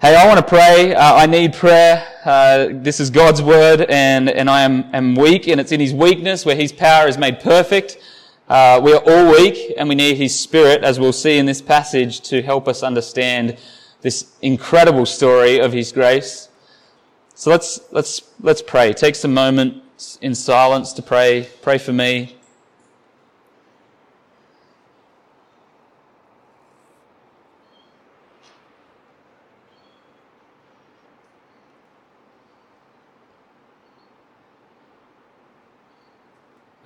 Hey, I want to pray. Uh, I need prayer. Uh, this is God's word, and, and I am, am weak, and it's in His weakness where His power is made perfect. Uh, we are all weak, and we need His Spirit, as we'll see in this passage, to help us understand this incredible story of His grace. So let's, let's, let's pray. Take some moment in silence to pray. Pray for me.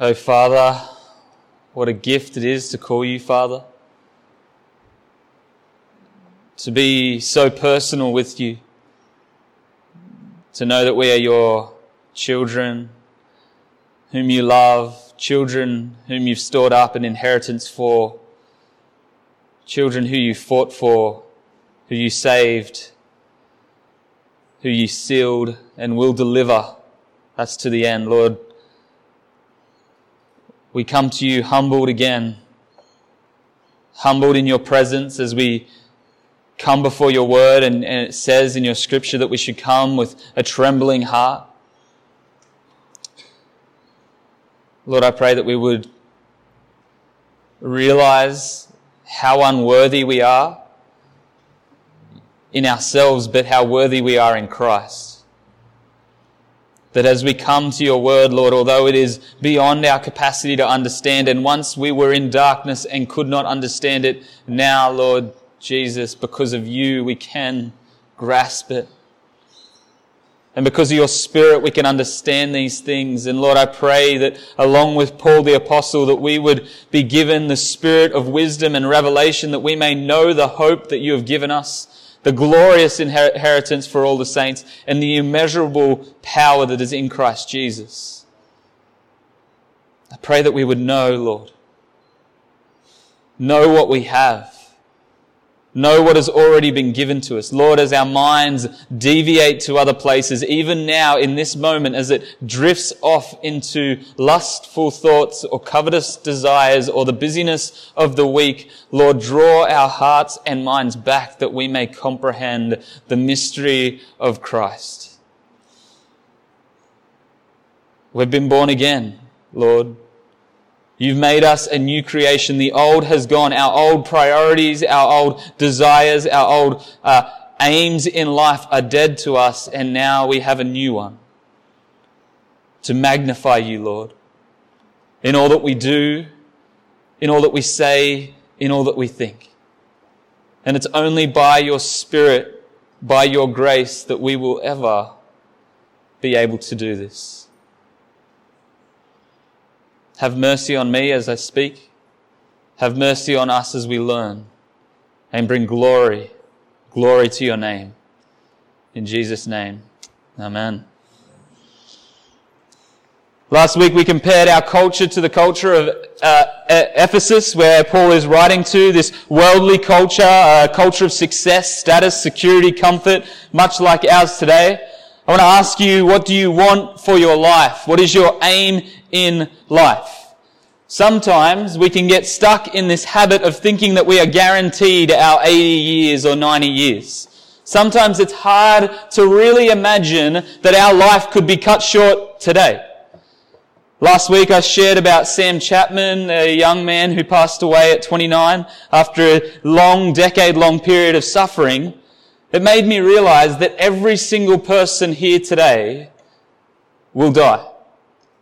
Oh, Father, what a gift it is to call you Father. To be so personal with you. To know that we are your children, whom you love, children whom you've stored up an inheritance for, children who you fought for, who you saved, who you sealed and will deliver. That's to the end, Lord we come to you humbled again, humbled in your presence as we come before your word and, and, it says in your scripture that we should come with a trembling heart. Lord, I pray that we would realize how unworthy we are in ourselves, but how worthy we are in Christ. That as we come to your word, Lord, although it is beyond our capacity to understand, and once we were in darkness and could not understand it, now, Lord Jesus, because of you, we can grasp it. And because of your spirit, we can understand these things. And Lord, I pray that along with Paul the apostle, that we would be given the spirit of wisdom and revelation, that we may know the hope that you have given us the glorious inheritance for all the saints, and the immeasurable power that is in Christ Jesus. I pray that we would know, Lord, know what we have know what has already been given to us. Lord, as our minds deviate to other places, even now in this moment, as it drifts off into lustful thoughts or covetous desires or the busyness of the week, Lord, draw our hearts and minds back that we may comprehend the mystery of Christ. We've been born again, Lord. You've made us a new creation. The old has gone. Our old priorities, our old desires, our old uh, aims in life are dead to us, and now we have a new one. To magnify you, Lord, in all that we do, in all that we say, in all that we think. And it's only by your Spirit, by your grace, that we will ever be able to do this. Have mercy on me as I speak. Have mercy on us as we learn. And bring glory, glory to your name. In Jesus' name. Amen. Last week we compared our culture to the culture of uh, Ephesus, where Paul is writing to this worldly culture, a culture of success, status, security, comfort, much like ours today. I want to ask you, what do you want for your life? What is your aim in life? Sometimes we can get stuck in this habit of thinking that we are guaranteed our 80 years or 90 years. Sometimes it's hard to really imagine that our life could be cut short today. Last week I shared about Sam Chapman, a young man who passed away at 29 after a long, decade long period of suffering. It made me realize that every single person here today will die.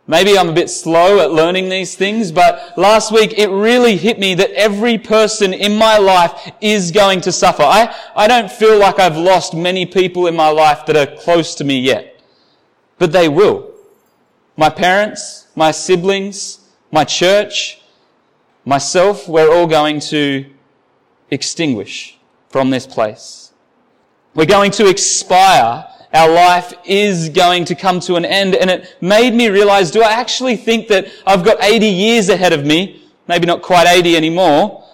Maybe I'm a bit slow at learning these things, but last week it really hit me that every person in my life is going to suffer. I, I don't feel like I've lost many people in my life that are close to me yet, but they will. My parents, my siblings, my church, myself, we're all going to extinguish from this place. We're going to expire. Our life is going to come to an end. And it made me realize, do I actually think that I've got 80 years ahead of me? Maybe not quite 80 anymore.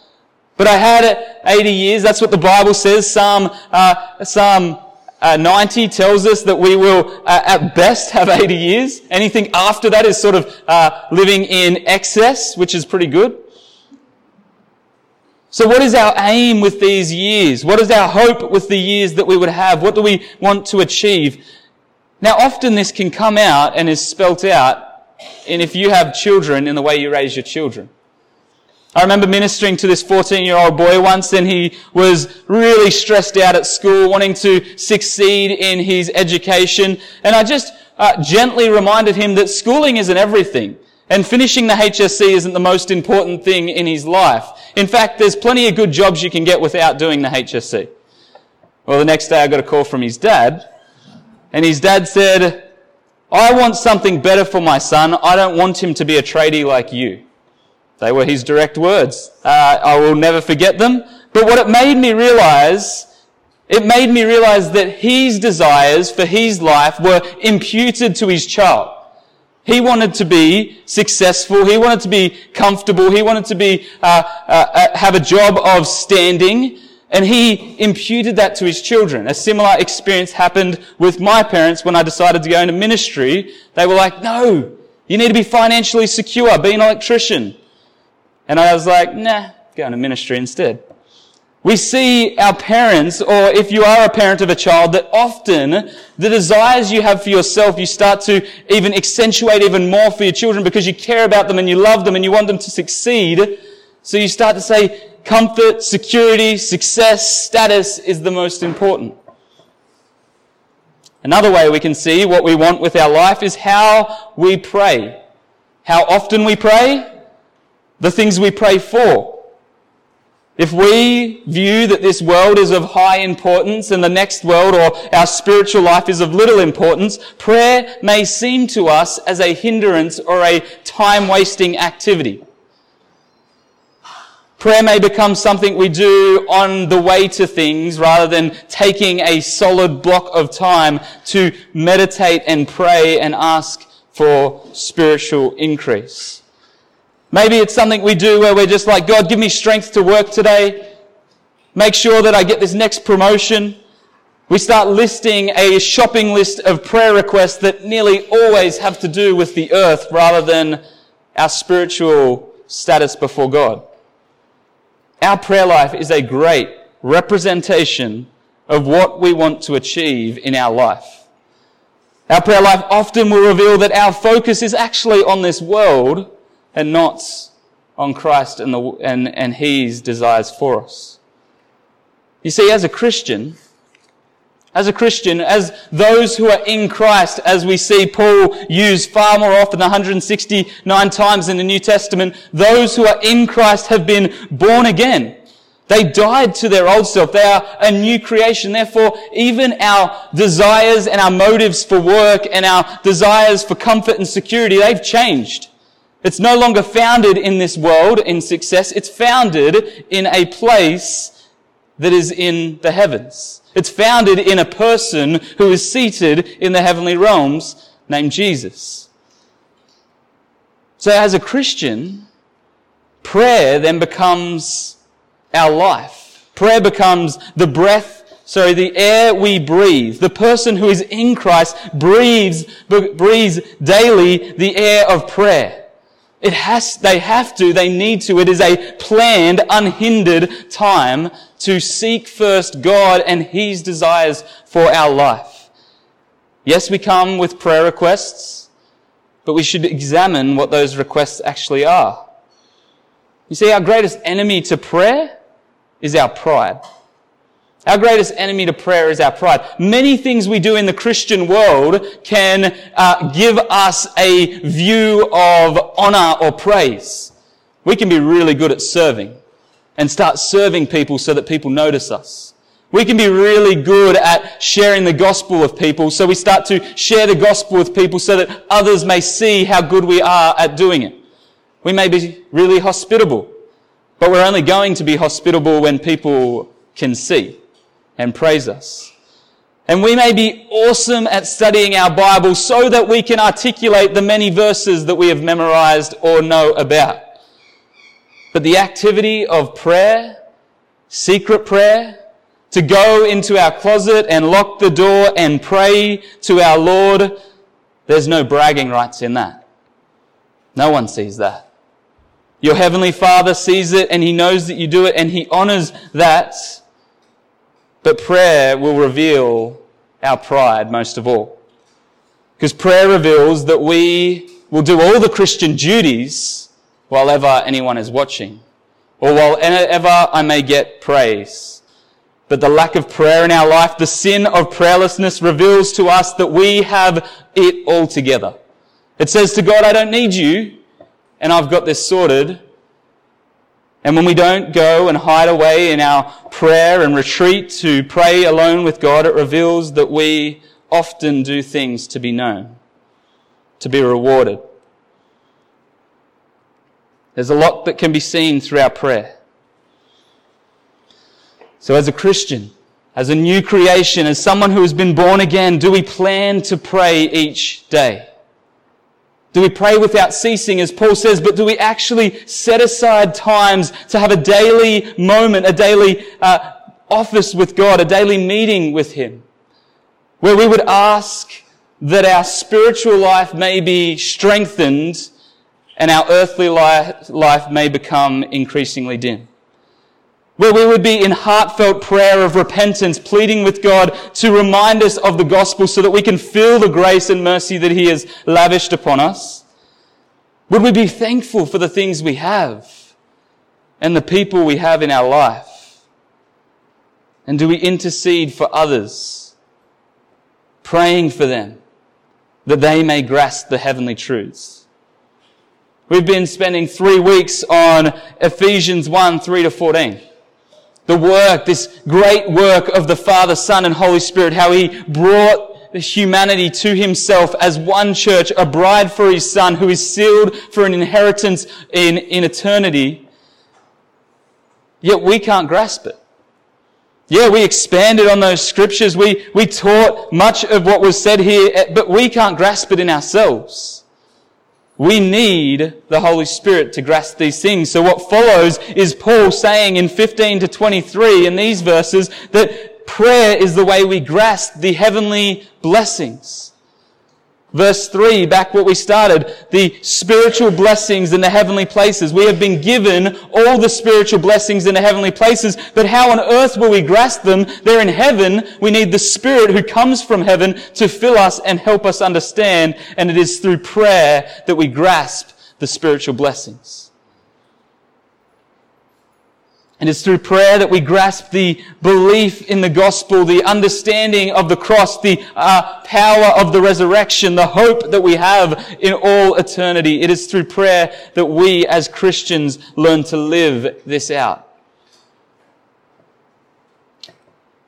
But I had 80 years. That's what the Bible says. Psalm, uh, Psalm uh, 90 tells us that we will, uh, at best, have 80 years. Anything after that is sort of uh, living in excess, which is pretty good. So what is our aim with these years? What is our hope with the years that we would have? What do we want to achieve? Now often this can come out and is spelt out in if you have children in the way you raise your children. I remember ministering to this 14 year old boy once and he was really stressed out at school, wanting to succeed in his education. And I just uh, gently reminded him that schooling isn't everything. And finishing the HSC isn't the most important thing in his life. In fact, there's plenty of good jobs you can get without doing the HSC. Well, the next day I got a call from his dad and his dad said, I want something better for my son. I don't want him to be a tradie like you. They were his direct words. Uh, I will never forget them. But what it made me realize, it made me realize that his desires for his life were imputed to his child. He wanted to be successful. He wanted to be comfortable. He wanted to be, uh, uh, uh have a job of standing. And he imputed that to his children. A similar experience happened with my parents when I decided to go into ministry. They were like, no, you need to be financially secure, be an electrician. And I was like, nah, go into ministry instead. We see our parents, or if you are a parent of a child, that often the desires you have for yourself, you start to even accentuate even more for your children because you care about them and you love them and you want them to succeed. So you start to say, comfort, security, success, status is the most important. Another way we can see what we want with our life is how we pray. How often we pray, the things we pray for. If we view that this world is of high importance and the next world or our spiritual life is of little importance, prayer may seem to us as a hindrance or a time wasting activity. Prayer may become something we do on the way to things rather than taking a solid block of time to meditate and pray and ask for spiritual increase. Maybe it's something we do where we're just like, God, give me strength to work today. Make sure that I get this next promotion. We start listing a shopping list of prayer requests that nearly always have to do with the earth rather than our spiritual status before God. Our prayer life is a great representation of what we want to achieve in our life. Our prayer life often will reveal that our focus is actually on this world and not on Christ and, the, and, and His desires for us. You see, as a Christian, as a Christian, as those who are in Christ, as we see Paul use far more often, 169 times in the New Testament, those who are in Christ have been born again. They died to their old self. They are a new creation. Therefore, even our desires and our motives for work and our desires for comfort and security, they've changed. It's no longer founded in this world in success. It's founded in a place that is in the heavens. It's founded in a person who is seated in the heavenly realms named Jesus. So as a Christian, prayer then becomes our life. Prayer becomes the breath, sorry, the air we breathe. The person who is in Christ breathes, breathes daily the air of prayer. It has, they have to, they need to. It is a planned, unhindered time to seek first God and His desires for our life. Yes, we come with prayer requests, but we should examine what those requests actually are. You see, our greatest enemy to prayer is our pride. Our greatest enemy to prayer is our pride. Many things we do in the Christian world can uh, give us a view of honor or praise. We can be really good at serving and start serving people so that people notice us. We can be really good at sharing the gospel with people, so we start to share the gospel with people so that others may see how good we are at doing it. We may be really hospitable, but we're only going to be hospitable when people can see and praise us. And we may be awesome at studying our Bible so that we can articulate the many verses that we have memorized or know about. But the activity of prayer, secret prayer, to go into our closet and lock the door and pray to our Lord, there's no bragging rights in that. No one sees that. Your heavenly Father sees it and He knows that you do it and He honors that. But prayer will reveal our pride most of all. Because prayer reveals that we will do all the Christian duties while ever anyone is watching, or while ever I may get praise. But the lack of prayer in our life, the sin of prayerlessness reveals to us that we have it all together. It says to God, I don't need you, and I've got this sorted. And when we don't go and hide away in our prayer and retreat to pray alone with God, it reveals that we often do things to be known, to be rewarded. There's a lot that can be seen through our prayer. So as a Christian, as a new creation, as someone who has been born again, do we plan to pray each day? Do we pray without ceasing, as Paul says, but do we actually set aside times to have a daily moment, a daily uh, office with God, a daily meeting with Him, where we would ask that our spiritual life may be strengthened and our earthly life, life may become increasingly dim? Where we would be in heartfelt prayer of repentance, pleading with God to remind us of the gospel so that we can feel the grace and mercy that He has lavished upon us? Would we be thankful for the things we have and the people we have in our life? And do we intercede for others, praying for them that they may grasp the heavenly truths? We've been spending three weeks on Ephesians 1, 3 to 14 the work, this great work of the Father, Son, and Holy Spirit, how He brought humanity to Himself as one church, a bride for His Son, who is sealed for an inheritance in, in eternity. Yet we can't grasp it. Yeah, we expanded on those scriptures. We, we taught much of what was said here, eh, but we can't grasp it in ourselves. We need the Holy Spirit to grasp these things. So what follows is Paul saying in 15 to 23 in these verses that prayer is the way we grasp the heavenly blessings. Verse 3, back what we started, the spiritual blessings in the heavenly places. We have been given all the spiritual blessings in the heavenly places, but how on earth will we grasp them? They're in heaven. We need the Spirit who comes from heaven to fill us and help us understand, and it is through prayer that we grasp the spiritual blessings. And it's through prayer that we grasp the belief in the gospel, the understanding of the cross, the uh, power of the resurrection, the hope that we have in all eternity. It is through prayer that we as Christians learn to live this out.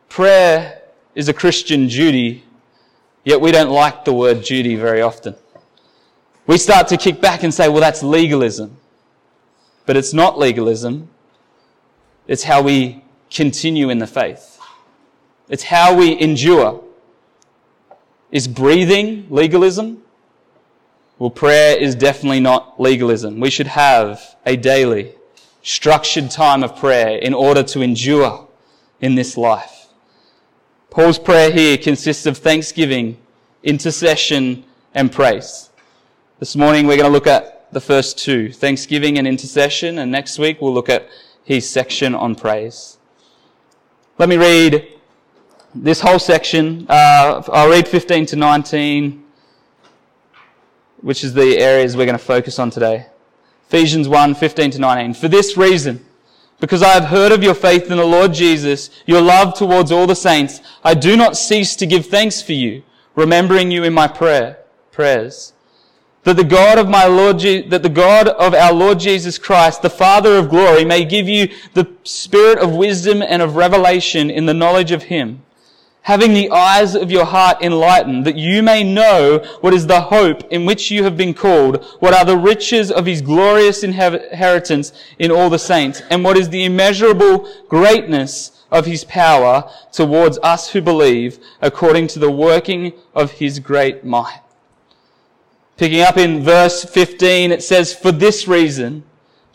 Prayer is a Christian duty, yet we don't like the word duty very often. We start to kick back and say, well, that's legalism. But it's not legalism. It's how we continue in the faith. It's how we endure. Is breathing legalism? Well, prayer is definitely not legalism. We should have a daily, structured time of prayer in order to endure in this life. Paul's prayer here consists of thanksgiving, intercession, and praise. This morning we're going to look at the first two, thanksgiving and intercession, and next week we'll look at his section on praise. Let me read this whole section. Uh, I'll read 15 to 19, which is the areas we're going to focus on today. Ephesians 1, 15 to 19. For this reason, because I have heard of your faith in the Lord Jesus, your love towards all the saints, I do not cease to give thanks for you, remembering you in my prayer, prayers that the God of my Lord, that the God of our Lord Jesus Christ, the Father of glory, may give you the spirit of wisdom and of revelation in the knowledge of Him, having the eyes of your heart enlightened, that you may know what is the hope in which you have been called, what are the riches of His glorious inheritance in all the saints, and what is the immeasurable greatness of His power towards us who believe, according to the working of His great might. Picking up in verse 15, it says, For this reason,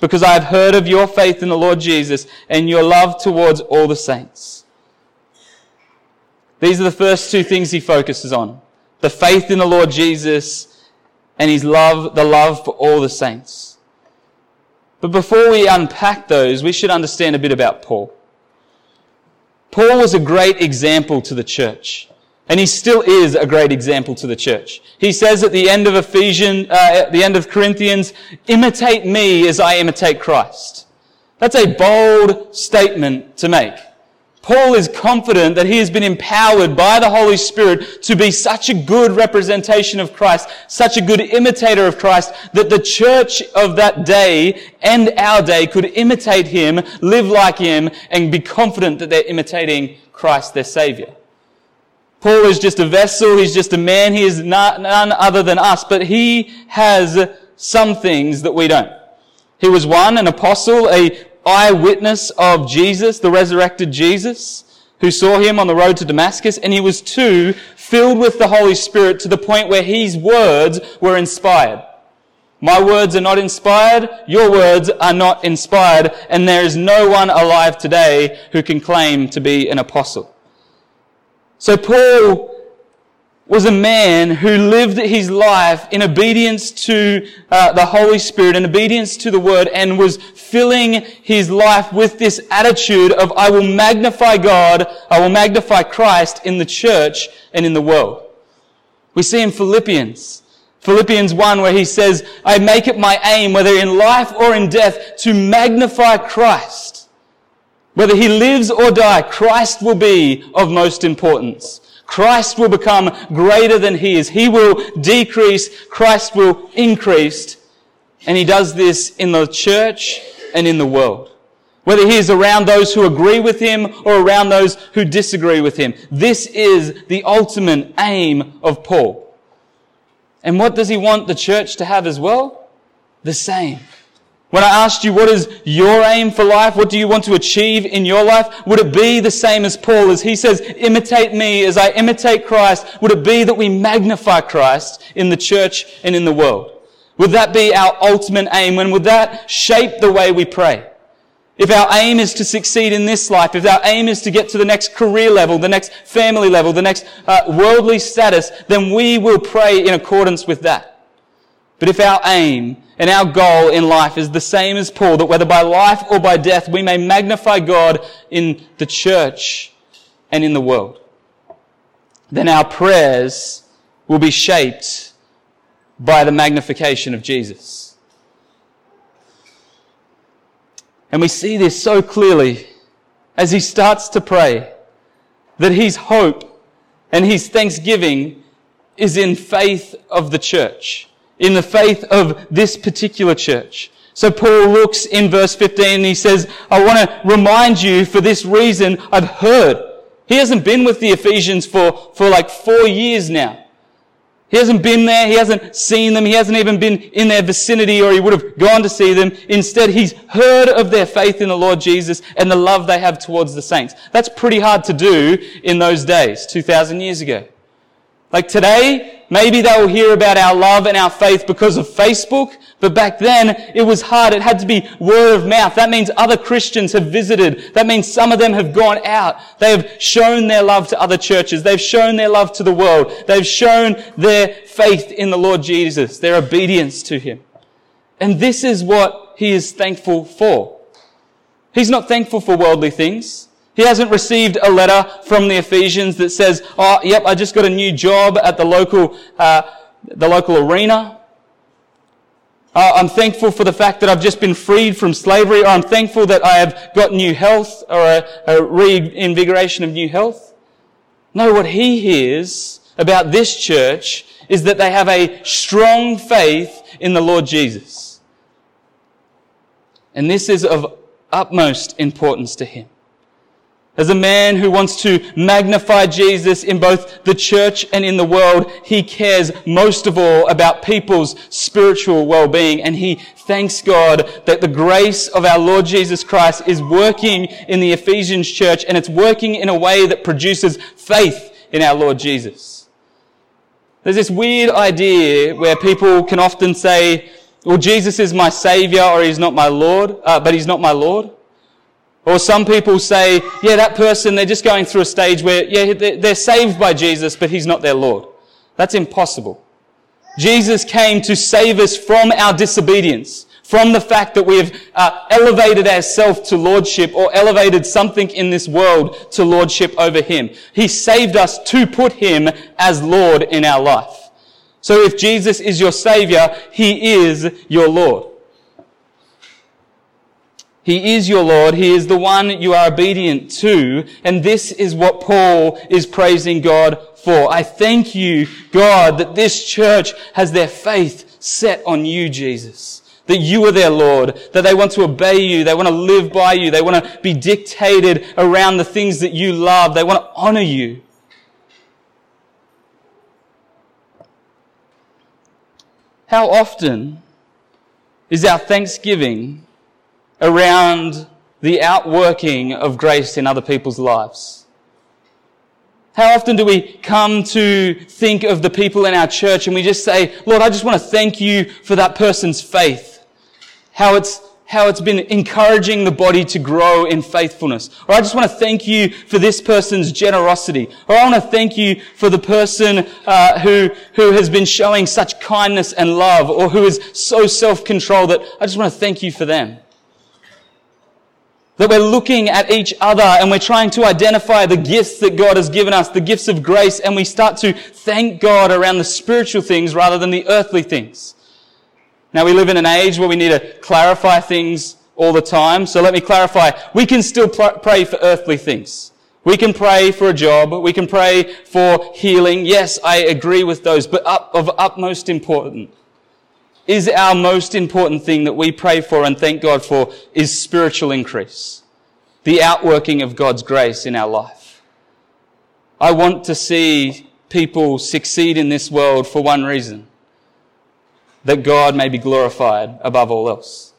because I have heard of your faith in the Lord Jesus and your love towards all the saints. These are the first two things he focuses on. The faith in the Lord Jesus and his love, the love for all the saints. But before we unpack those, we should understand a bit about Paul. Paul was a great example to the church. And he still is a great example to the church. He says at the end of Ephesians, uh, at the end of Corinthians, imitate me as I imitate Christ. That's a bold statement to make. Paul is confident that he has been empowered by the Holy Spirit to be such a good representation of Christ, such a good imitator of Christ, that the church of that day and our day could imitate him, live like him, and be confident that they're imitating Christ, their Savior. Paul is just a vessel, he's just a man, he is not, none other than us, but he has some things that we don't. He was one, an apostle, a eyewitness of Jesus, the resurrected Jesus, who saw him on the road to Damascus, and he was two, filled with the Holy Spirit to the point where his words were inspired. My words are not inspired, your words are not inspired, and there is no one alive today who can claim to be an apostle. So Paul was a man who lived his life in obedience to uh, the Holy Spirit, in obedience to the Word, and was filling his life with this attitude of, I will magnify God, I will magnify Christ in the church and in the world. We see in Philippians, Philippians 1 where he says, I make it my aim, whether in life or in death, to magnify Christ. Whether he lives or die, Christ will be of most importance. Christ will become greater than he is. He will decrease, Christ will increase. And he does this in the church and in the world. Whether he is around those who agree with him or around those who disagree with him. This is the ultimate aim of Paul. And what does he want the church to have as well? The same. When I asked you, what is your aim for life? What do you want to achieve in your life? Would it be the same as Paul as he says, imitate me as I imitate Christ? Would it be that we magnify Christ in the church and in the world? Would that be our ultimate aim? When would that shape the way we pray? If our aim is to succeed in this life, if our aim is to get to the next career level, the next family level, the next uh, worldly status, then we will pray in accordance with that. But if our aim and our goal in life is the same as Paul, that whether by life or by death, we may magnify God in the church and in the world. Then our prayers will be shaped by the magnification of Jesus. And we see this so clearly as he starts to pray that his hope and his thanksgiving is in faith of the church in the faith of this particular church. So Paul looks in verse 15 and he says, I want to remind you for this reason I've heard. He hasn't been with the Ephesians for, for like four years now. He hasn't been there. He hasn't seen them. He hasn't even been in their vicinity or he would have gone to see them. Instead, he's heard of their faith in the Lord Jesus and the love they have towards the saints. That's pretty hard to do in those days, 2,000 years ago. Like today, maybe they will hear about our love and our faith because of Facebook, but back then it was hard. It had to be word of mouth. That means other Christians have visited. That means some of them have gone out. They have shown their love to other churches. They've shown their love to the world. They've shown their faith in the Lord Jesus, their obedience to Him. And this is what He is thankful for. He's not thankful for worldly things. He hasn't received a letter from the Ephesians that says, oh, yep, I just got a new job at the local, uh, the local arena. Uh, I'm thankful for the fact that I've just been freed from slavery, or I'm thankful that I have got new health, or a, a reinvigoration of new health. No, what he hears about this church is that they have a strong faith in the Lord Jesus. And this is of utmost importance to him. As a man who wants to magnify Jesus in both the church and in the world, he cares most of all about people's spiritual well-being and he thanks God that the grace of our Lord Jesus Christ is working in the Ephesians church and it's working in a way that produces faith in our Lord Jesus. There's this weird idea where people can often say, well, Jesus is my savior or he's not my Lord, uh, but he's not my Lord. Or some people say, yeah, that person, they're just going through a stage where, yeah, they're saved by Jesus, but he's not their Lord. That's impossible. Jesus came to save us from our disobedience, from the fact that we have uh, elevated ourselves to lordship or elevated something in this world to lordship over him. He saved us to put him as Lord in our life. So if Jesus is your savior, he is your Lord. He is your Lord. He is the one you are obedient to. And this is what Paul is praising God for. I thank you, God, that this church has their faith set on you, Jesus. That you are their Lord, that they want to obey you, they want to live by you, they want to be dictated around the things that you love, they want to honor you. How often is our thanksgiving around the outworking of grace in other people's lives? How often do we come to think of the people in our church and we just say, Lord, I just want to thank you for that person's faith how it's how it's been encouraging the body to grow in faithfulness. Or I just want to thank you for this person's generosity. Or I want to thank you for the person uh, who who has been showing such kindness and love, or who is so self-controlled that I just want to thank you for them. That we're looking at each other and we're trying to identify the gifts that God has given us, the gifts of grace, and we start to thank God around the spiritual things rather than the earthly things. Now we live in an age where we need to clarify things all the time. So let me clarify. We can still pray for earthly things. We can pray for a job. We can pray for healing. Yes, I agree with those, but up, of utmost importance is our most important thing that we pray for and thank God for is spiritual increase. The outworking of God's grace in our life. I want to see people succeed in this world for one reason that God may be glorified above all else.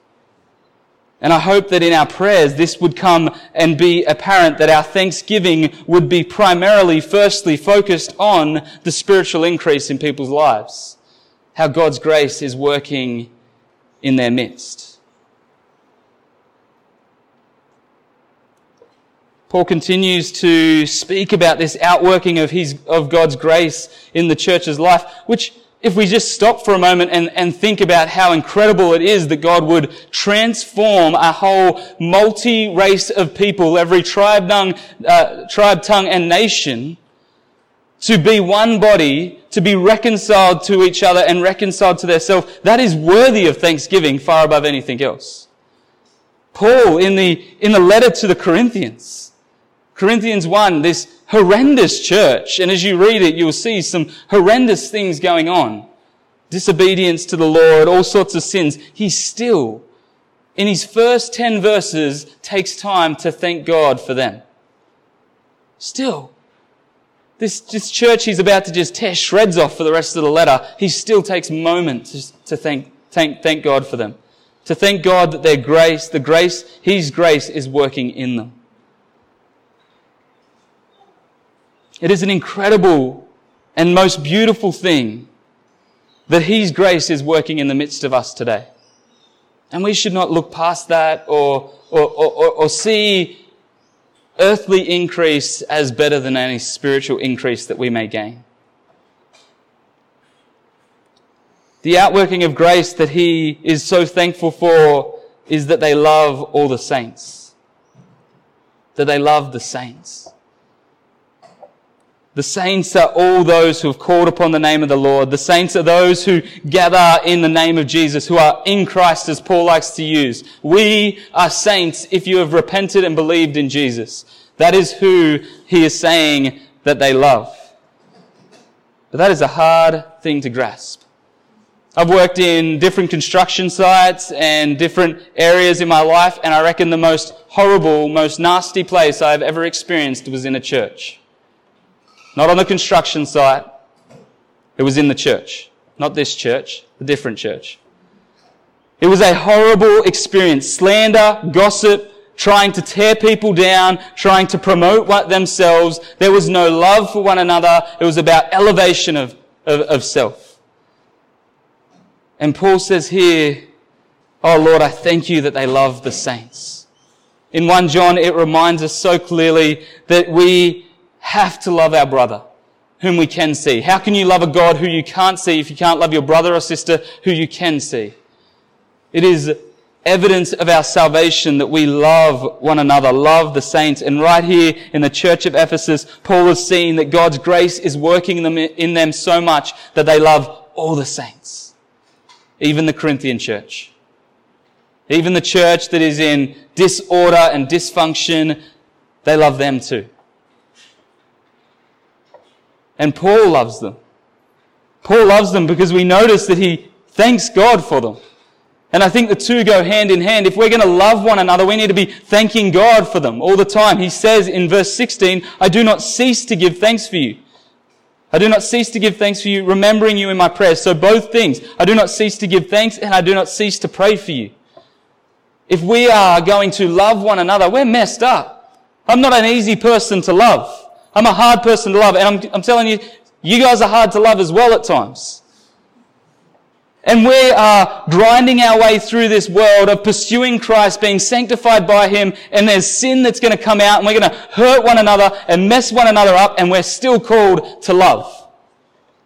And I hope that in our prayers, this would come and be apparent that our thanksgiving would be primarily, firstly, focused on the spiritual increase in people's lives. How God's grace is working in their midst. Paul continues to speak about this outworking of his, of God's grace in the church's life, which if we just stop for a moment and, and think about how incredible it is that God would transform a whole multi-race of people, every tribe, tongue, uh, tribe, tongue, and nation, to be one body, to be reconciled to each other and reconciled to their self, that is worthy of thanksgiving far above anything else. Paul, in the, in the letter to the Corinthians, Corinthians 1, this horrendous church. And as you read it, you'll see some horrendous things going on. Disobedience to the Lord, all sorts of sins. He still, in his first 10 verses, takes time to thank God for them. Still. This, this church he's about to just tear shreds off for the rest of the letter, he still takes moments to thank, thank, thank God for them. To thank God that their grace, the grace, His grace is working in them. It is an incredible and most beautiful thing that His grace is working in the midst of us today. And we should not look past that or, or, or, or, see earthly increase as better than any spiritual increase that we may gain. The outworking of grace that He is so thankful for is that they love all the saints. That they love the saints. The saints are all those who have called upon the name of the Lord. The saints are those who gather in the name of Jesus, who are in Christ, as Paul likes to use. We are saints if you have repented and believed in Jesus. That is who he is saying that they love. But that is a hard thing to grasp. I've worked in different construction sites and different areas in my life, and I reckon the most horrible, most nasty place I've ever experienced was in a church. Not on the construction site. It was in the church. Not this church, a different church. It was a horrible experience. Slander, gossip, trying to tear people down, trying to promote what themselves. There was no love for one another. It was about elevation of, of, of self. And Paul says here, Oh Lord, I thank you that they love the saints. In 1 John, it reminds us so clearly that we have to love our brother whom we can see. How can you love a God who you can't see if you can't love your brother or sister who you can see? It is evidence of our salvation that we love one another, love the saints. And right here in the church of Ephesus, Paul is seeing that God's grace is working in them so much that they love all the saints. Even the Corinthian church. Even the church that is in disorder and dysfunction, they love them too. And Paul loves them. Paul loves them because we notice that he thanks God for them. And I think the two go hand in hand. If we're going to love one another, we need to be thanking God for them all the time. He says in verse 16, I do not cease to give thanks for you. I do not cease to give thanks for you, remembering you in my prayers. So both things. I do not cease to give thanks and I do not cease to pray for you. If we are going to love one another, we're messed up. I'm not an easy person to love. I'm a hard person to love. And I'm, I'm telling you, you guys are hard to love as well at times. And we are grinding our way through this world of pursuing Christ, being sanctified by Him, and there's sin that's going to come out, and we're going to hurt one another and mess one another up, and we're still called to love.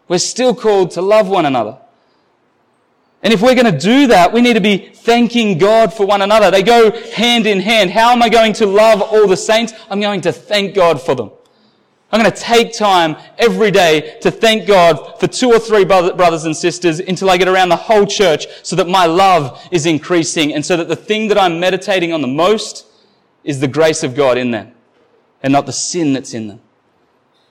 We're still called to love one another. And if we're going to do that, we need to be thanking God for one another. They go hand in hand. How am I going to love all the saints? I'm going to thank God for them. I'm going to take time every day to thank God for two or three brothers and sisters until I get around the whole church so that my love is increasing and so that the thing that I'm meditating on the most is the grace of God in them and not the sin that's in them.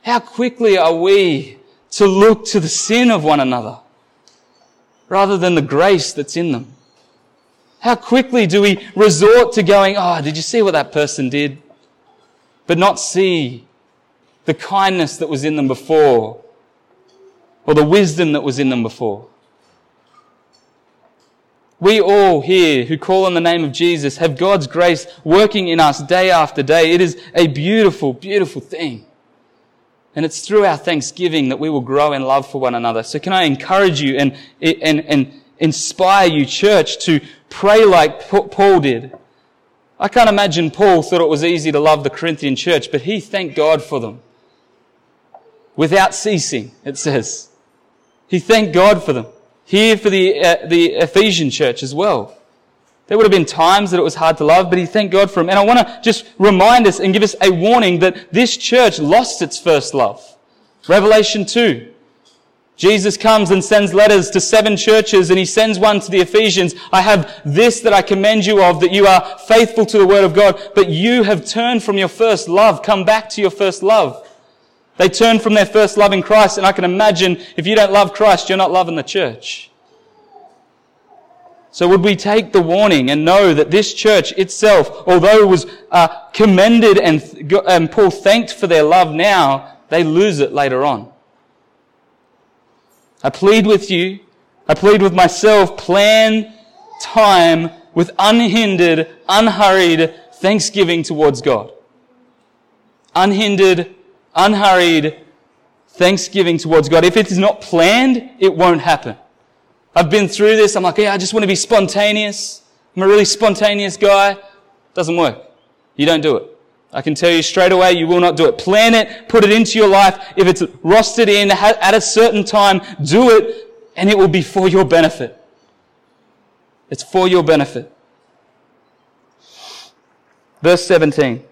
How quickly are we to look to the sin of one another rather than the grace that's in them? How quickly do we resort to going, oh, did you see what that person did? But not see the kindness that was in them before, or the wisdom that was in them before. We all here who call on the name of Jesus have God's grace working in us day after day. It is a beautiful, beautiful thing. And it's through our thanksgiving that we will grow in love for one another. So can I encourage you and, and, and inspire you, church, to pray like Paul did? I can't imagine Paul thought it was easy to love the Corinthian church, but he thanked God for them without ceasing, it says. He thanked God for them. Here for the, uh, the Ephesian church as well. There would have been times that it was hard to love, but he thanked God for them. And I want to just remind us and give us a warning that this church lost its first love. Revelation 2. Jesus comes and sends letters to seven churches and he sends one to the Ephesians. I have this that I commend you of, that you are faithful to the word of God, but you have turned from your first love. Come back to your first love. They turn from their first love in Christ, and I can imagine if you don't love Christ, you're not loving the church. So would we take the warning and know that this church itself, although it was uh, commended and, and Paul thanked for their love now, they lose it later on. I plead with you, I plead with myself, plan time with unhindered, unhurried thanksgiving towards God. Unhindered, unhurried thanksgiving towards God. If it is not planned, it won't happen. I've been through this. I'm like, yeah, I just want to be spontaneous. I'm a really spontaneous guy. Doesn't work. You don't do it. I can tell you straight away, you will not do it. Plan it, put it into your life. If it's rostered in at a certain time, do it, and it will be for your benefit. It's for your benefit. Verse 17.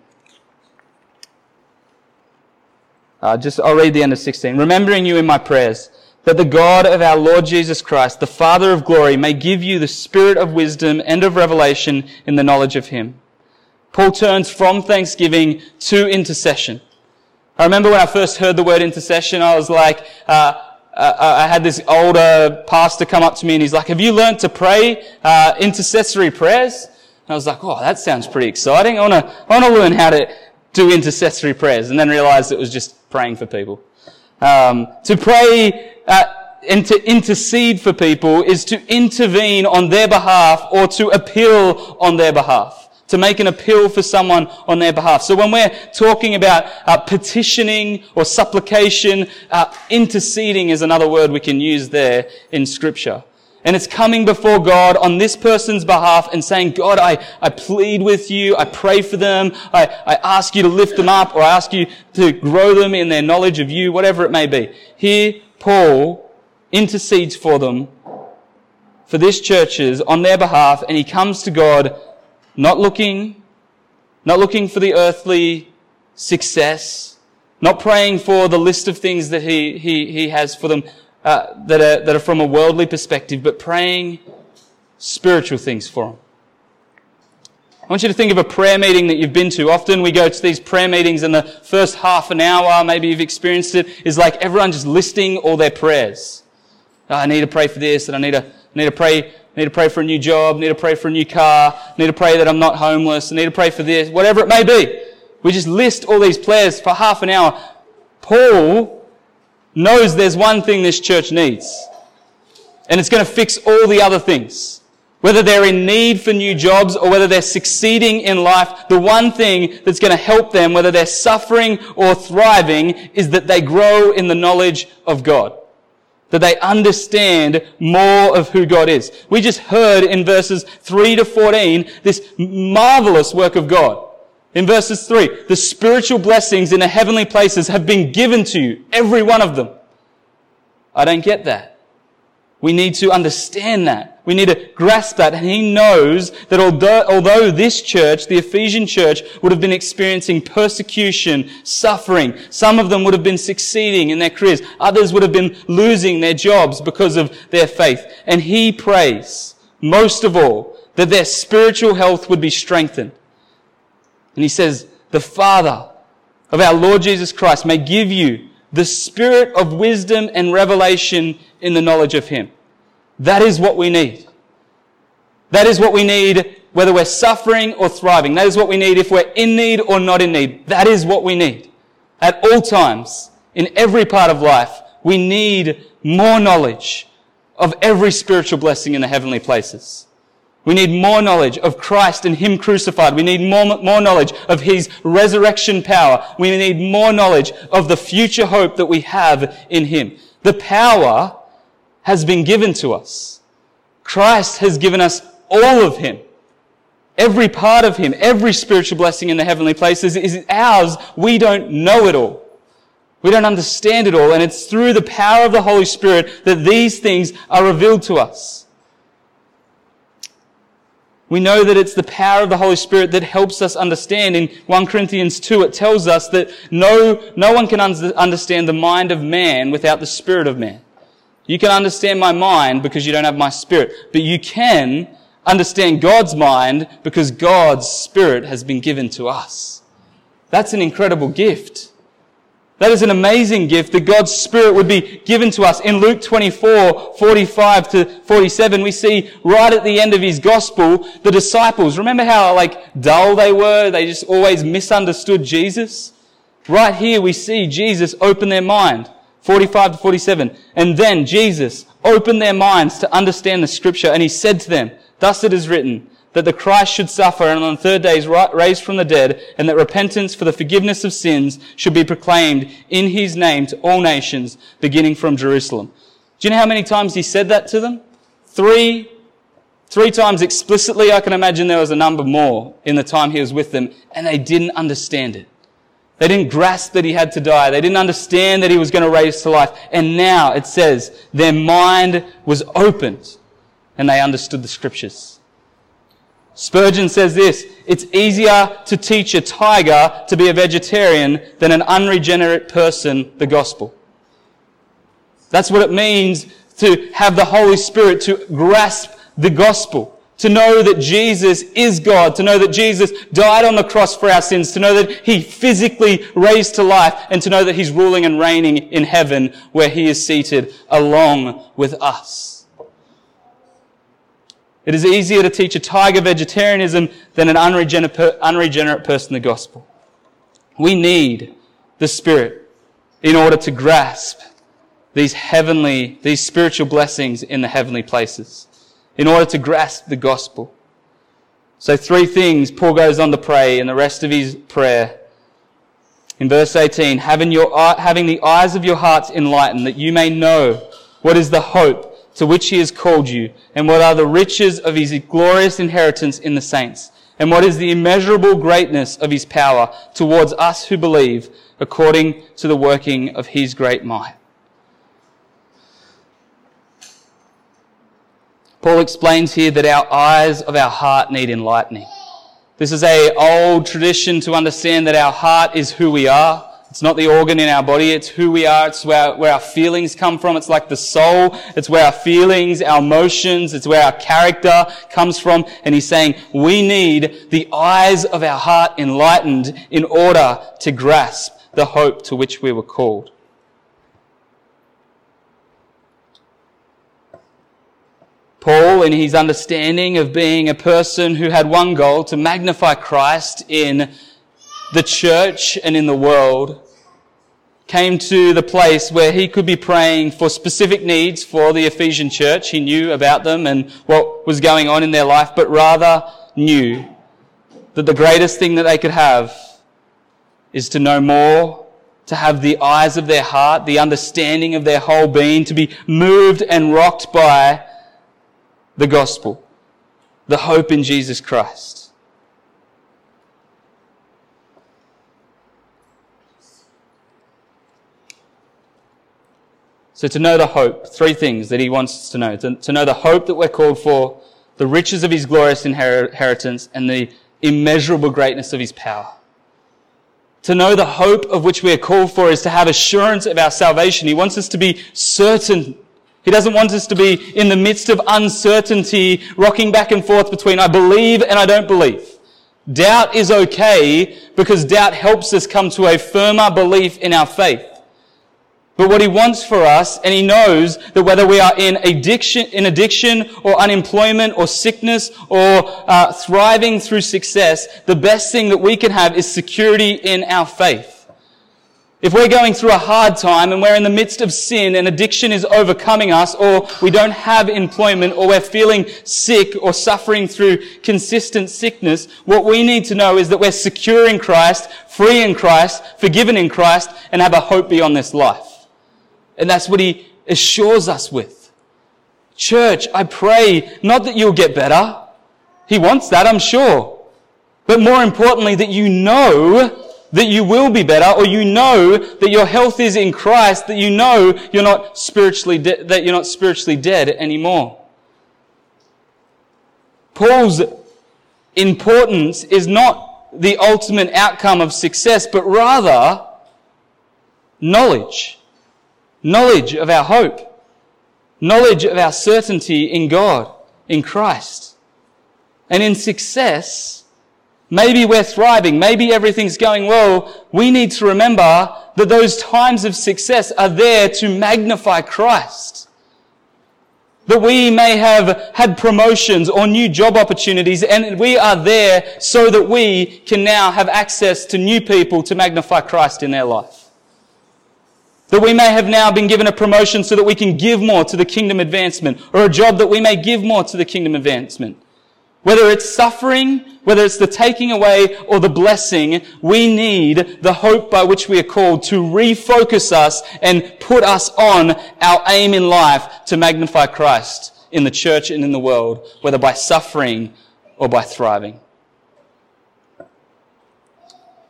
Uh, just I'll read the end of 16. Remembering you in my prayers, that the God of our Lord Jesus Christ, the Father of glory, may give you the spirit of wisdom and of revelation in the knowledge of him. Paul turns from thanksgiving to intercession. I remember when I first heard the word intercession, I was like, uh, uh, I had this older pastor come up to me and he's like, have you learned to pray uh, intercessory prayers? And I was like, oh, that sounds pretty exciting. I want to I want to learn how to do intercessory prayers and then realized it was just praying for people. Um, to pray uh, and to intercede for people is to intervene on their behalf or to appeal on their behalf. To make an appeal for someone on their behalf. So when we're talking about uh, petitioning or supplication, uh, interceding is another word we can use there in scripture. And it's coming before God on this person's behalf and saying, God, I, I plead with you. I pray for them. I, I ask you to lift them up or I ask you to grow them in their knowledge of you, whatever it may be. Here, Paul intercedes for them for this churches on their behalf and he comes to God not looking, not looking for the earthly success, not praying for the list of things that he, he, he has for them uh, that, are, that are from a worldly perspective, but praying spiritual things for them. I want you to think of a prayer meeting that you've been to. Often we go to these prayer meetings and the first half an hour, maybe you've experienced it, is like everyone just listing all their prayers. Oh, I need to pray for this and I need to, need to pray, need to pray for a new job, need to pray for a new car, need to pray that I'm not homeless, need to pray for this, whatever it may be. We just list all these prayers for half an hour. Paul knows there's one thing this church needs. And it's going to fix all the other things. Whether they're in need for new jobs or whether they're succeeding in life, the one thing that's going to help them, whether they're suffering or thriving, is that they grow in the knowledge of God. That they understand more of who God is. We just heard in verses 3 to 14 this marvelous work of God. In verses 3, the spiritual blessings in the heavenly places have been given to you, every one of them. I don't get that. We need to understand that. We need to grasp that. And he knows that although, although this church, the Ephesian church, would have been experiencing persecution, suffering, some of them would have been succeeding in their careers. Others would have been losing their jobs because of their faith. And he prays, most of all, that their spiritual health would be strengthened. And he says, the Father of our Lord Jesus Christ may give you the spirit of wisdom and revelation in the knowledge of Him. That is what we need. That is what we need whether we're suffering or thriving. That is what we need if we're in need or not in need. That is what we need. At all times, in every part of life, we need more knowledge of every spiritual blessing in the heavenly places. We need more knowledge of Christ and Him crucified. We need more, more knowledge of His resurrection power. We need more knowledge of the future hope that we have in Him. The power has been given to us. Christ has given us all of Him. Every part of Him, every spiritual blessing in the heavenly places is ours. We don't know it all. We don't understand it all. And it's through the power of the Holy Spirit that these things are revealed to us. We know that it's the power of the Holy Spirit that helps us understand. In 1 Corinthians 2, it tells us that no, no one can understand the mind of man without the spirit of man. You can understand my mind because you don't have my spirit, but you can understand God's mind because God's spirit has been given to us. That's an incredible gift. That is an amazing gift that God's Spirit would be given to us. In Luke 24, 45 to 47, we see right at the end of his gospel, the disciples, remember how like dull they were? They just always misunderstood Jesus? Right here we see Jesus open their mind. 45 to 47. And then Jesus opened their minds to understand the scripture and he said to them, thus it is written, that the Christ should suffer and on the third day is raised from the dead, and that repentance for the forgiveness of sins should be proclaimed in his name to all nations, beginning from Jerusalem. Do you know how many times he said that to them? Three, three times explicitly. I can imagine there was a number more in the time he was with them, and they didn't understand it. They didn't grasp that he had to die. They didn't understand that he was going to raise to life. And now it says their mind was opened and they understood the scriptures. Spurgeon says this, it's easier to teach a tiger to be a vegetarian than an unregenerate person the gospel. That's what it means to have the Holy Spirit to grasp the gospel. To know that Jesus is God, to know that Jesus died on the cross for our sins, to know that He physically raised to life, and to know that He's ruling and reigning in heaven where He is seated along with us. It is easier to teach a tiger vegetarianism than an unregenerate person the gospel. We need the Spirit in order to grasp these heavenly, these spiritual blessings in the heavenly places, in order to grasp the gospel. So three things Paul goes on to pray in the rest of his prayer. In verse 18, having, your, having the eyes of your hearts enlightened, that you may know what is the hope to which he has called you, and what are the riches of his glorious inheritance in the saints, and what is the immeasurable greatness of his power towards us who believe, according to the working of his great might. Paul explains here that our eyes of our heart need enlightening. This is a old tradition to understand that our heart is who we are. It's not the organ in our body, it's who we are, it's where, where our feelings come from. It's like the soul, it's where our feelings, our emotions, it's where our character comes from. And he's saying we need the eyes of our heart enlightened in order to grasp the hope to which we were called. Paul, in his understanding of being a person who had one goal, to magnify Christ in the church and in the world, came to the place where he could be praying for specific needs for the Ephesian church. He knew about them and what was going on in their life, but rather knew that the greatest thing that they could have is to know more, to have the eyes of their heart, the understanding of their whole being, to be moved and rocked by the gospel, the hope in Jesus Christ. So to know the hope, three things that he wants us to know. To, to know the hope that we're called for, the riches of his glorious inheritance, and the immeasurable greatness of his power. To know the hope of which we are called for is to have assurance of our salvation. He wants us to be certain he doesn't want us to be in the midst of uncertainty, rocking back and forth between I believe and I don't believe. Doubt is okay because doubt helps us come to a firmer belief in our faith. But what he wants for us, and he knows that whether we are in addiction, in addiction or unemployment or sickness or uh, thriving through success, the best thing that we can have is security in our faith. If we're going through a hard time and we're in the midst of sin and addiction is overcoming us or we don't have employment or we're feeling sick or suffering through consistent sickness, what we need to know is that we're secure in Christ, free in Christ, forgiven in Christ, and have a hope beyond this life. And that's what he assures us with. Church, I pray not that you'll get better. He wants that, I'm sure. But more importantly, that you know that you will be better, or you know that your health is in Christ, that you know you're not spiritually de- that you're not spiritually dead anymore. Paul's importance is not the ultimate outcome of success, but rather knowledge. Knowledge of our hope. Knowledge of our certainty in God, in Christ. And in success, Maybe we're thriving. Maybe everything's going well. We need to remember that those times of success are there to magnify Christ. That we may have had promotions or new job opportunities and we are there so that we can now have access to new people to magnify Christ in their life. That we may have now been given a promotion so that we can give more to the kingdom advancement or a job that we may give more to the kingdom advancement. Whether it's suffering, whether it's the taking away or the blessing, we need the hope by which we are called to refocus us and put us on our aim in life to magnify Christ in the church and in the world, whether by suffering or by thriving.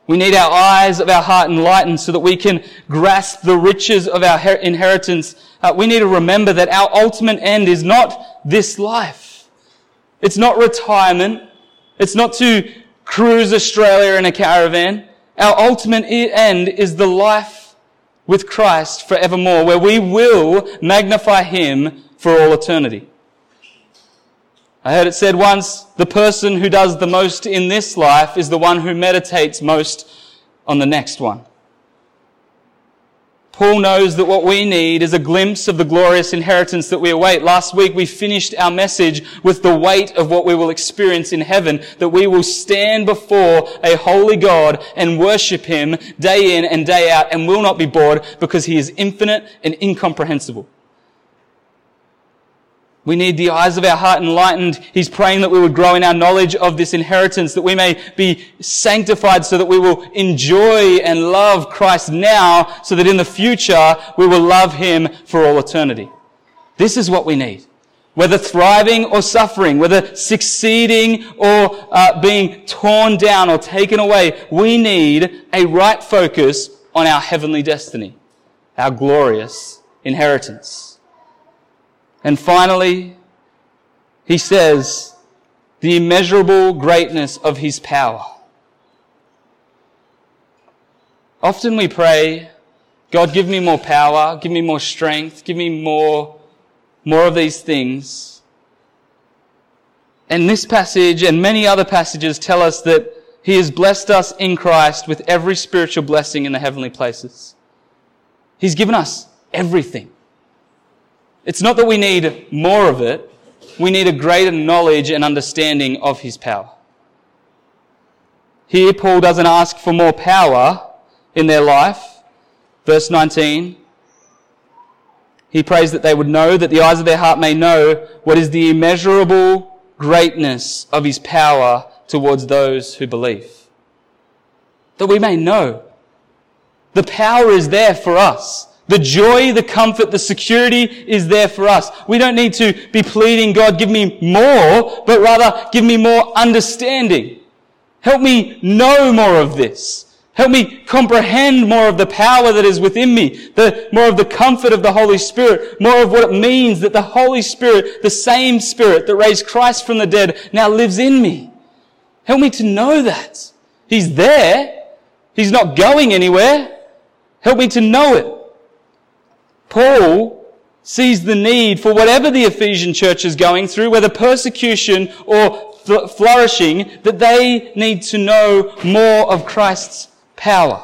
We need our eyes of our heart enlightened so that we can grasp the riches of our inheritance. Uh, we need to remember that our ultimate end is not this life. It's not retirement. It's not to cruise Australia in a caravan. Our ultimate end is the life with Christ forevermore, where we will magnify Him for all eternity. I heard it said once, the person who does the most in this life is the one who meditates most on the next one. Paul knows that what we need is a glimpse of the glorious inheritance that we await. Last week we finished our message with the weight of what we will experience in heaven, that we will stand before a holy God and worship Him day in and day out and will not be bored because He is infinite and incomprehensible. We need the eyes of our heart enlightened. He's praying that we would grow in our knowledge of this inheritance, that we may be sanctified so that we will enjoy and love Christ now, so that in the future we will love Him for all eternity. This is what we need. Whether thriving or suffering, whether succeeding or uh, being torn down or taken away, we need a right focus on our heavenly destiny, our glorious inheritance. And finally, he says, the immeasurable greatness of his power. Often we pray, God, give me more power, give me more strength, give me more, more of these things. And this passage and many other passages tell us that He has blessed us in Christ with every spiritual blessing in the heavenly places. He's given us everything. It's not that we need more of it. We need a greater knowledge and understanding of His power. Here, Paul doesn't ask for more power in their life. Verse 19. He prays that they would know, that the eyes of their heart may know what is the immeasurable greatness of His power towards those who believe. That we may know. The power is there for us. The joy, the comfort, the security is there for us. We don't need to be pleading, God, give me more, but rather give me more understanding. Help me know more of this. Help me comprehend more of the power that is within me, the, more of the comfort of the Holy Spirit, more of what it means that the Holy Spirit, the same Spirit that raised Christ from the dead, now lives in me. Help me to know that. He's there. He's not going anywhere. Help me to know it. Paul sees the need for whatever the Ephesian church is going through, whether persecution or flourishing, that they need to know more of Christ's power.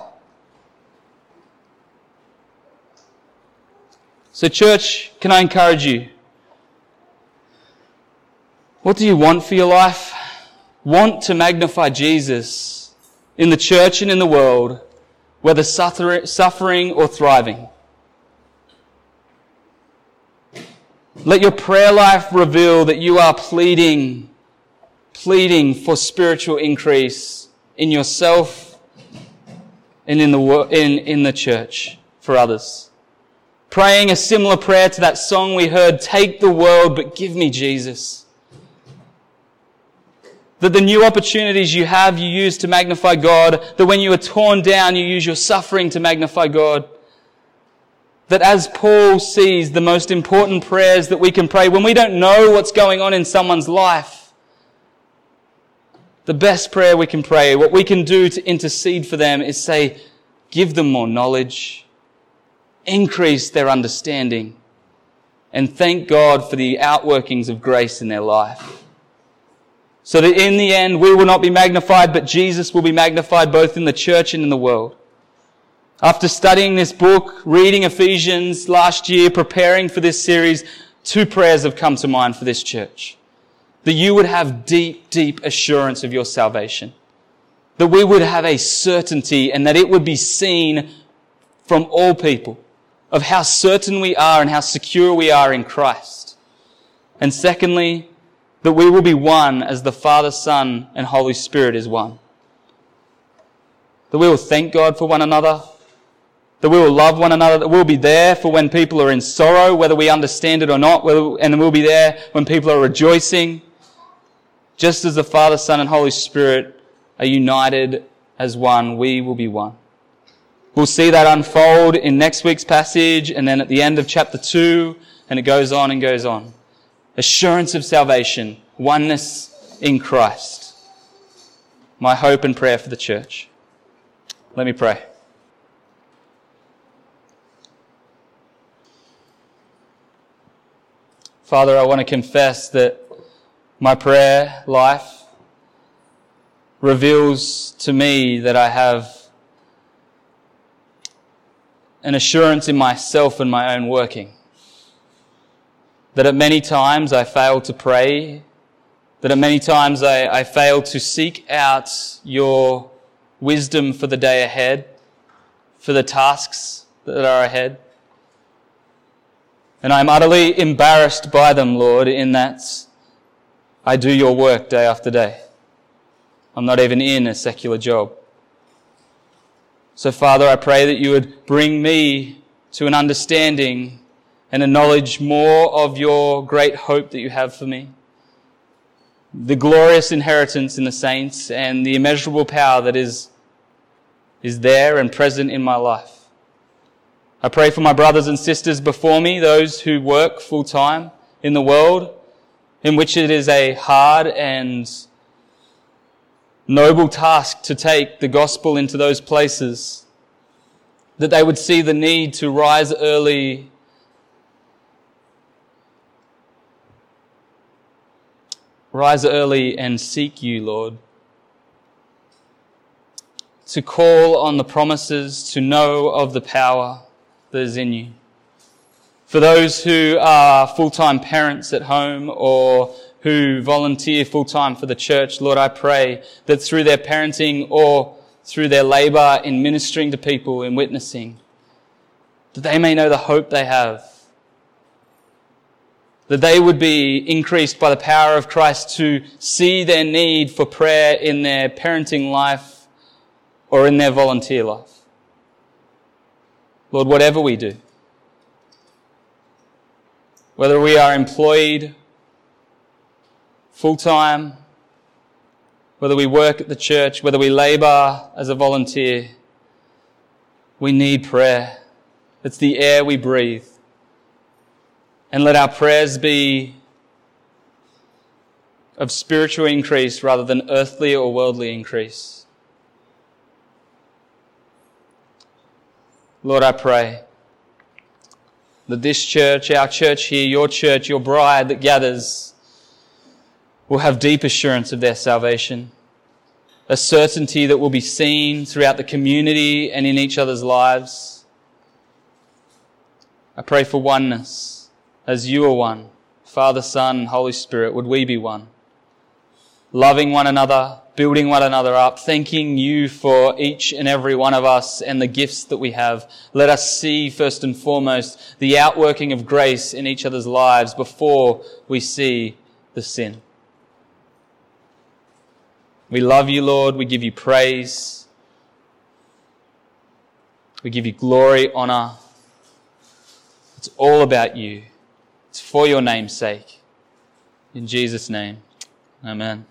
So, church, can I encourage you? What do you want for your life? Want to magnify Jesus in the church and in the world, whether suffering or thriving. Let your prayer life reveal that you are pleading, pleading for spiritual increase in yourself and in the, in, in the church for others. Praying a similar prayer to that song we heard, take the world, but give me Jesus. That the new opportunities you have, you use to magnify God. That when you are torn down, you use your suffering to magnify God that as Paul sees the most important prayers that we can pray when we don't know what's going on in someone's life, the best prayer we can pray, what we can do to intercede for them is say, give them more knowledge, increase their understanding, and thank God for the outworkings of grace in their life. So that in the end, we will not be magnified, but Jesus will be magnified both in the church and in the world. After studying this book, reading Ephesians last year, preparing for this series, two prayers have come to mind for this church. That you would have deep, deep assurance of your salvation. That we would have a certainty and that it would be seen from all people of how certain we are and how secure we are in Christ. And secondly, that we will be one as the Father, Son, and Holy Spirit is one. That we will thank God for one another, that we will love one another, that we'll be there for when people are in sorrow, whether we understand it or not, and we'll be there when people are rejoicing. Just as the Father, Son, and Holy Spirit are united as one, we will be one. We'll see that unfold in next week's passage and then at the end of chapter 2, and it goes on and goes on. Assurance of salvation, oneness in Christ. My hope and prayer for the church. Let me pray. Father, I want to confess that my prayer life reveals to me that I have an assurance in myself and my own working. That at many times I fail to pray, that at many times I, I fail to seek out your wisdom for the day ahead, for the tasks that are ahead. And I'm utterly embarrassed by them, Lord, in that I do your work day after day. I'm not even in a secular job. So, Father, I pray that you would bring me to an understanding and a knowledge more of your great hope that you have for me. The glorious inheritance in the saints and the immeasurable power that is, is there and present in my life. I pray for my brothers and sisters before me, those who work full time in the world, in which it is a hard and noble task to take the gospel into those places, that they would see the need to rise early rise early and seek you, Lord. To call on the promises, to know of the power that is in you. For those who are full-time parents at home or who volunteer full-time for the church, Lord, I pray that through their parenting or through their labor in ministering to people, in witnessing, that they may know the hope they have that they would be increased by the power of Christ to see their need for prayer in their parenting life or in their volunteer life. Lord, whatever we do, whether we are employed full time, whether we work at the church, whether we labor as a volunteer, we need prayer. It's the air we breathe. And let our prayers be of spiritual increase rather than earthly or worldly increase. Lord, I pray that this church, our church here, your church, your bride that gathers, will have deep assurance of their salvation, a certainty that will be seen throughout the community and in each other's lives. I pray for oneness as you are one, Father, Son, Holy Spirit, would we be one? Loving one another, building one another up, thanking you for each and every one of us and the gifts that we have. Let us see first and foremost the outworking of grace in each other's lives before we see the sin. We love you, Lord. We give you praise. We give you glory, honor. It's all about you. It's for your name's sake. In Jesus' name, amen.